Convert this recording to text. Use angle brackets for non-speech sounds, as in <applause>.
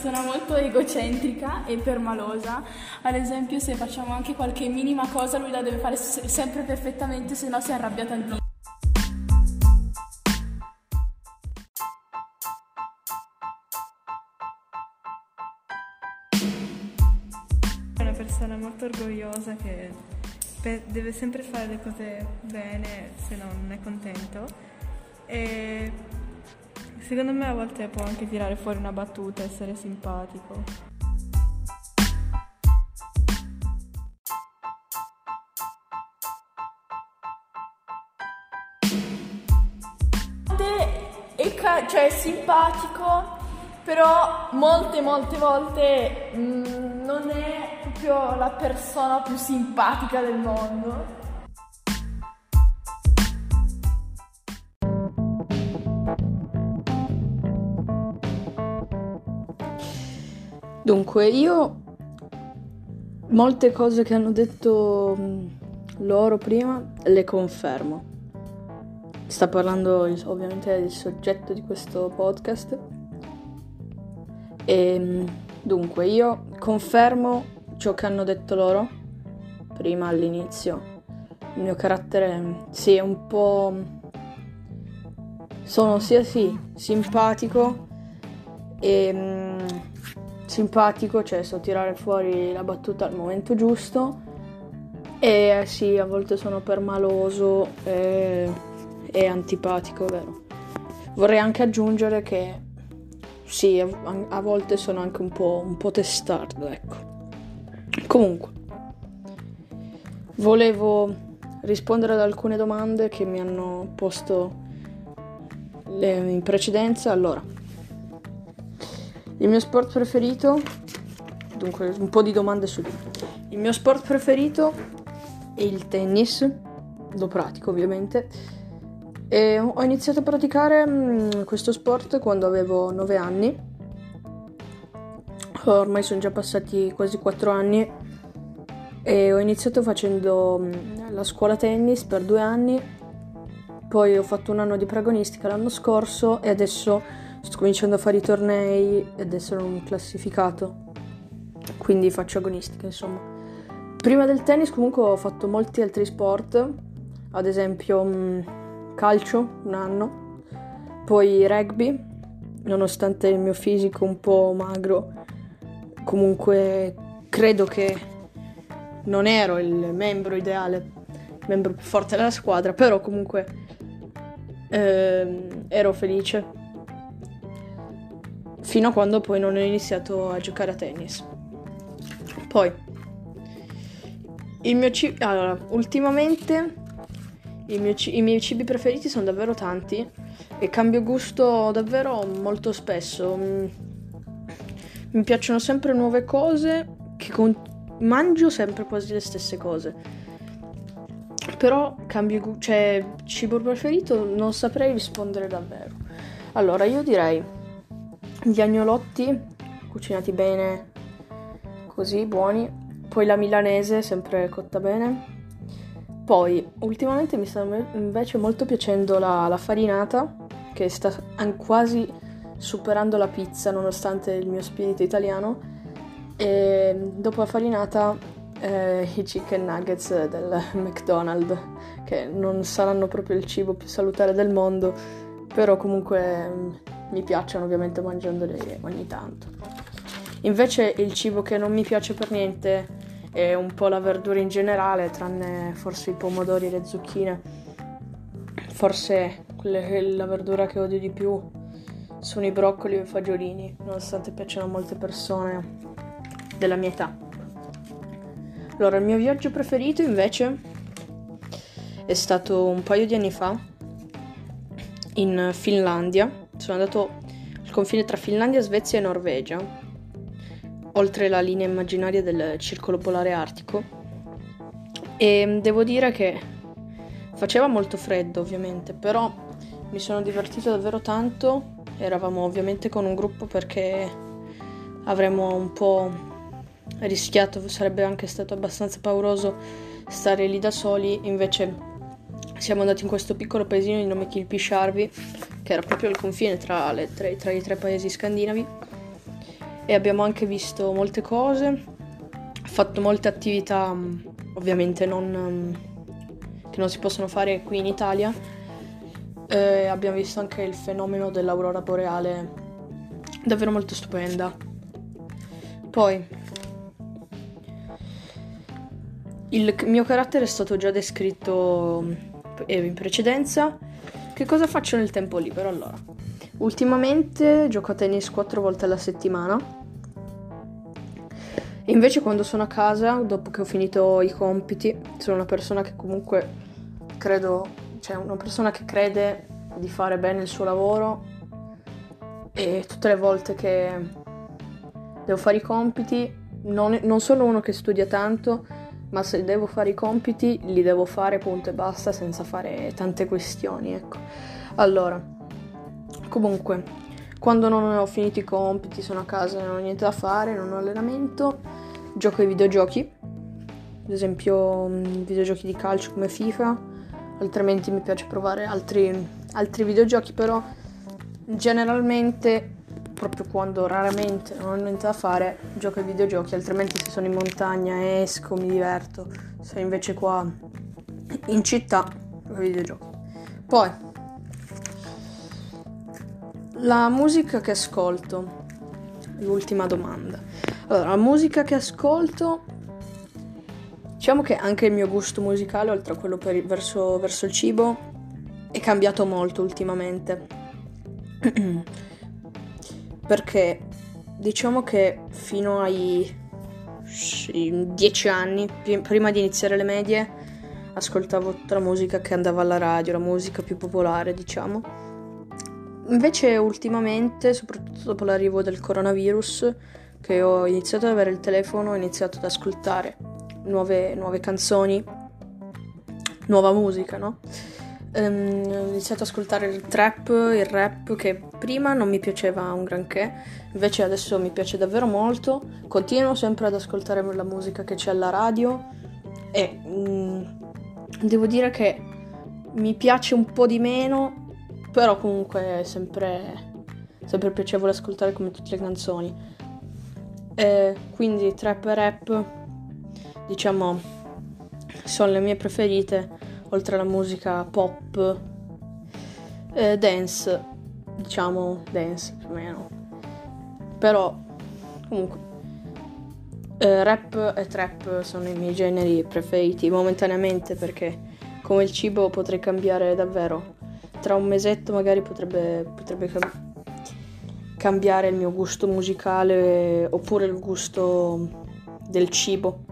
persona molto egocentrica e permalosa. Ad esempio, se facciamo anche qualche minima cosa, lui la deve fare se- sempre perfettamente, se no si arrabbia tantissimo. È una persona molto orgogliosa che deve sempre fare le cose bene se no non è contento e secondo me a volte può anche tirare fuori una battuta, essere simpatico. E ca- cioè simpatico, però molte molte volte mm, non è proprio la persona più simpatica del mondo. Dunque, io molte cose che hanno detto mh, loro prima le confermo. Sta parlando ovviamente il soggetto di questo podcast. E mh, dunque, io confermo ciò che hanno detto loro prima all'inizio. Il mio carattere sì, è un po'. Sono sia sì simpatico e mh, simpatico, cioè so tirare fuori la battuta al momento giusto. E sì, a volte sono permaloso e, e antipatico, vero? Vorrei anche aggiungere che sì, a, a volte sono anche un po', un po' testardo, ecco. Comunque, volevo rispondere ad alcune domande che mi hanno posto in precedenza. Allora, il mio sport preferito, dunque un po' di domande su di Il mio sport preferito è il tennis, lo pratico ovviamente. E ho iniziato a praticare mm, questo sport quando avevo 9 anni. Ormai sono già passati quasi 4 anni e ho iniziato facendo mm, la scuola tennis per due anni, poi ho fatto un anno di pragonistica l'anno scorso e adesso sto cominciando a fare i tornei ed essere un classificato, quindi faccio agonistica insomma. Prima del tennis comunque ho fatto molti altri sport, ad esempio mm, calcio un anno, poi rugby, nonostante il mio fisico un po' magro, comunque credo che non ero il membro ideale, il membro più forte della squadra, però comunque ehm, ero felice fino a quando poi non ho iniziato a giocare a tennis. Poi, il mio cibo... Allora, ultimamente mio i miei cibi preferiti sono davvero tanti e cambio gusto davvero molto spesso. Mm, Mi piacciono sempre nuove cose che con- mangio sempre quasi le stesse cose. Però cambio gu- cioè cibo preferito non saprei rispondere davvero. Allora, io direi gli agnolotti cucinati bene, così buoni. Poi la milanese, sempre cotta bene. Poi, ultimamente mi sta invece molto piacendo la, la farinata, che sta quasi superando la pizza, nonostante il mio spirito italiano. E dopo la farinata, eh, i chicken nuggets del McDonald's, che non saranno proprio il cibo più salutare del mondo, però comunque mm, mi piacciono ovviamente mangiandoli ogni tanto. Invece il cibo che non mi piace per niente è un po' la verdura in generale, tranne forse i pomodori e le zucchine. Forse quelle- la verdura che odio di più sono i broccoli e i fagiolini, nonostante piacciono a molte persone della mia età. Allora, il mio viaggio preferito invece è stato un paio di anni fa in Finlandia. Sono andato al confine tra Finlandia, Svezia e Norvegia, oltre la linea immaginaria del circolo polare artico. E devo dire che faceva molto freddo, ovviamente, però mi sono divertito davvero tanto. Eravamo ovviamente con un gruppo perché avremmo un po' rischiato, sarebbe anche stato abbastanza pauroso stare lì da soli, invece siamo andati in questo piccolo paesino di nome Kilpisharvi, che era proprio al confine tra, le, tra, tra i tre paesi scandinavi. E abbiamo anche visto molte cose, fatto molte attività, mm, ovviamente non, mm, che non si possono fare qui in Italia. E abbiamo visto anche il fenomeno dell'aurora boreale, davvero molto stupenda. Poi, il mio carattere è stato già descritto eh, in precedenza. Che cosa faccio nel tempo libero allora? Ultimamente gioco a tennis quattro volte alla settimana. E invece quando sono a casa, dopo che ho finito i compiti, sono una persona che comunque credo, cioè una persona che crede di fare bene il suo lavoro e tutte le volte che devo fare i compiti, non, non sono uno che studia tanto, ma se devo fare i compiti li devo fare punto e basta senza fare tante questioni, ecco. Allora, comunque, quando non ho finito i compiti, sono a casa non ho niente da fare, non ho allenamento, gioco ai videogiochi, ad esempio mm, videogiochi di calcio come FIFA, altrimenti mi piace provare altri, altri videogiochi, però generalmente proprio quando raramente non ho niente da fare, gioco ai videogiochi, altrimenti se sono in montagna esco, mi diverto. Se invece qua in città, ai videogiochi. Poi, la musica che ascolto, l'ultima domanda. Allora, la musica che ascolto, diciamo che anche il mio gusto musicale, oltre a quello per, verso, verso il cibo, è cambiato molto ultimamente. <clears throat> perché diciamo che fino ai 10 anni, prima di iniziare le medie, ascoltavo tutta la musica che andava alla radio, la musica più popolare, diciamo. Invece ultimamente, soprattutto dopo l'arrivo del coronavirus, che ho iniziato ad avere il telefono, ho iniziato ad ascoltare nuove, nuove canzoni, nuova musica, no? Um, ho iniziato ad ascoltare il trap, il rap che prima non mi piaceva un granché, invece adesso mi piace davvero molto. Continuo sempre ad ascoltare la musica che c'è alla radio e um, devo dire che mi piace un po' di meno, però comunque è sempre, sempre piacevole ascoltare come tutte le canzoni. E quindi trap e rap, diciamo, sono le mie preferite oltre alla musica pop, eh, dance, diciamo dance più o meno. Però comunque eh, rap e trap sono i miei generi preferiti momentaneamente perché come il cibo potrei cambiare davvero. Tra un mesetto magari potrebbe, potrebbe cam- cambiare il mio gusto musicale oppure il gusto del cibo.